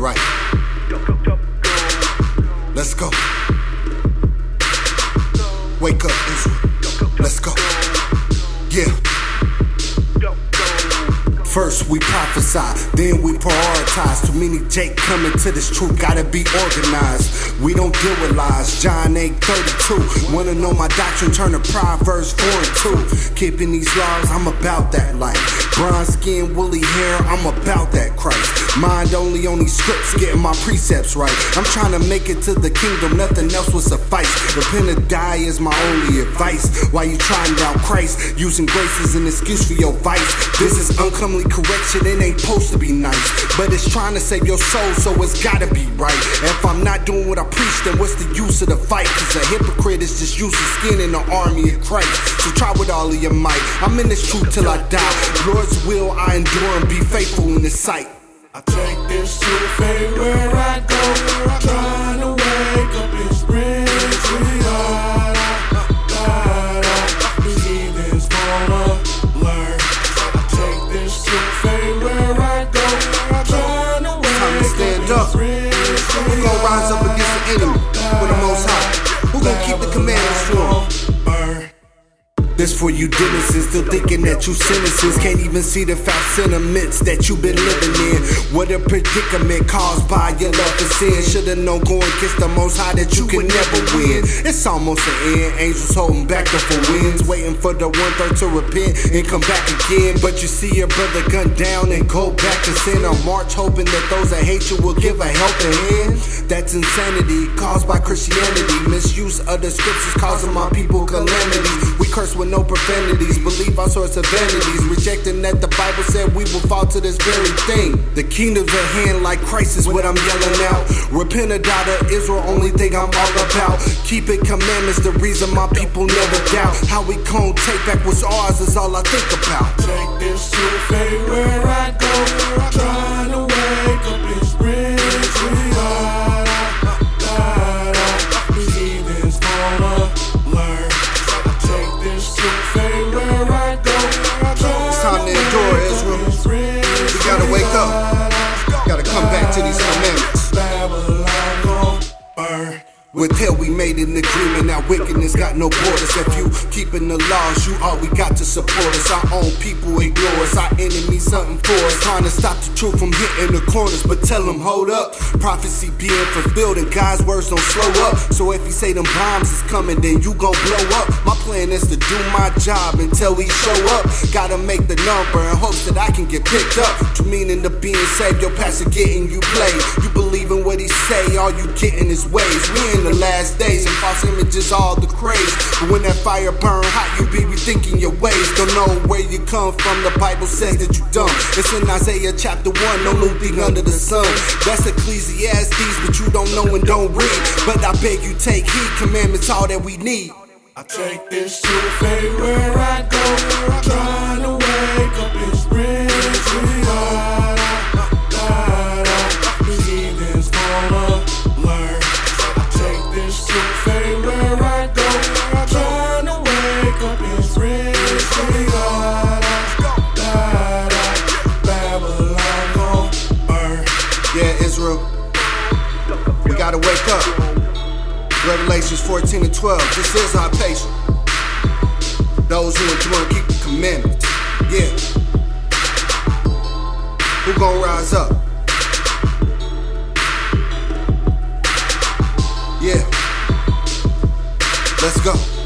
right. Let's go. Wake up, Israel. Let's go. Yeah. First we prophesy, then we prioritize. Too many Jake coming to this truth, gotta be organized. We don't deal with lies. John 8 32. Wanna know my doctrine? Turn to Proverbs 4 and 2. Keeping these laws, I'm about that life. Bronze skin, woolly hair, I'm about that Christ. Mind only on these scripts, getting my precepts right. I'm trying to make it to the kingdom, nothing else will suffice. Repent or die is my only advice. While you trying down Christ, using grace as an excuse for your vice. This is uncomely correction, it ain't supposed to be nice. But it's trying to save your soul, so it's gotta be right. If I'm not doing what I preach, then what's the use of the fight? Cause a hypocrite is just using skin in the army of Christ. So try with all of your might. I'm in this truth till I die. Will I endure and be faithful in His sight. I take this truth everywhere I go. Trying to wake up and spread triage. These heathens wanna learn. I take this truth everywhere I go. Trying to Time to wake stand up up. and spread Who gon' rise up against the enemy with the most high? Who gon' keep the commandments him? This for you denizens, still thinking that you sentences can't even see the foul sentiments that you've been living in. What a predicament caused by your love for sin. Should've known going against the most high that you could never win. It's almost an end, angels holding back the four winds, waiting for the one third to repent and come back again. But you see your brother gunned down and go back to sin A march, hoping that those that hate you will give a helping hand. That's insanity caused by Christianity. Misuse of the scriptures causing my people with no profanities, believe our source of vanities, rejecting that the Bible said we will fall to this very thing. The kingdom's at hand like Christ is what I'm yelling out. Repent or to Israel, only thing I'm all about. Keeping commandments, the reason my people never doubt. How we gon' take back what's ours is all I think about. Take this to truth where I go. Trying to With hell, we made an agreement. Now wickedness got no borders. If you keeping the laws, you all we got to support us. Our own people ignore us. Our enemies something for us. Trying to stop the truth from hitting the corners, but tell them hold up. Prophecy being fulfilled, and God's words don't slow up. So if he say them bombs is coming, then you gon' blow up. My plan is to do my job until we show up. Gotta make the number in hopes that I can get picked up. You meaning to being saved, your pastor getting you played. You what he say, all you getting is ways. We in the last days and false images all the craze. But when that fire burn hot, you be rethinking your ways. Don't know where you come from. The Bible says that you dumb. It's in Isaiah chapter one. No new thing under the sun. That's Ecclesiastes, but you don't know and don't read. But I beg you take heed. Commandments all that we need. I take this truth everywhere I go. Trying to wake up everywhere I go. Trying to wake up spread triage. Babylon gon' burn. Yeah, Israel. We gotta wake up. Revelations 14 and 12. This is our patience. Those who endure keep the commandments. Yeah. Who gonna rise up? Let's go.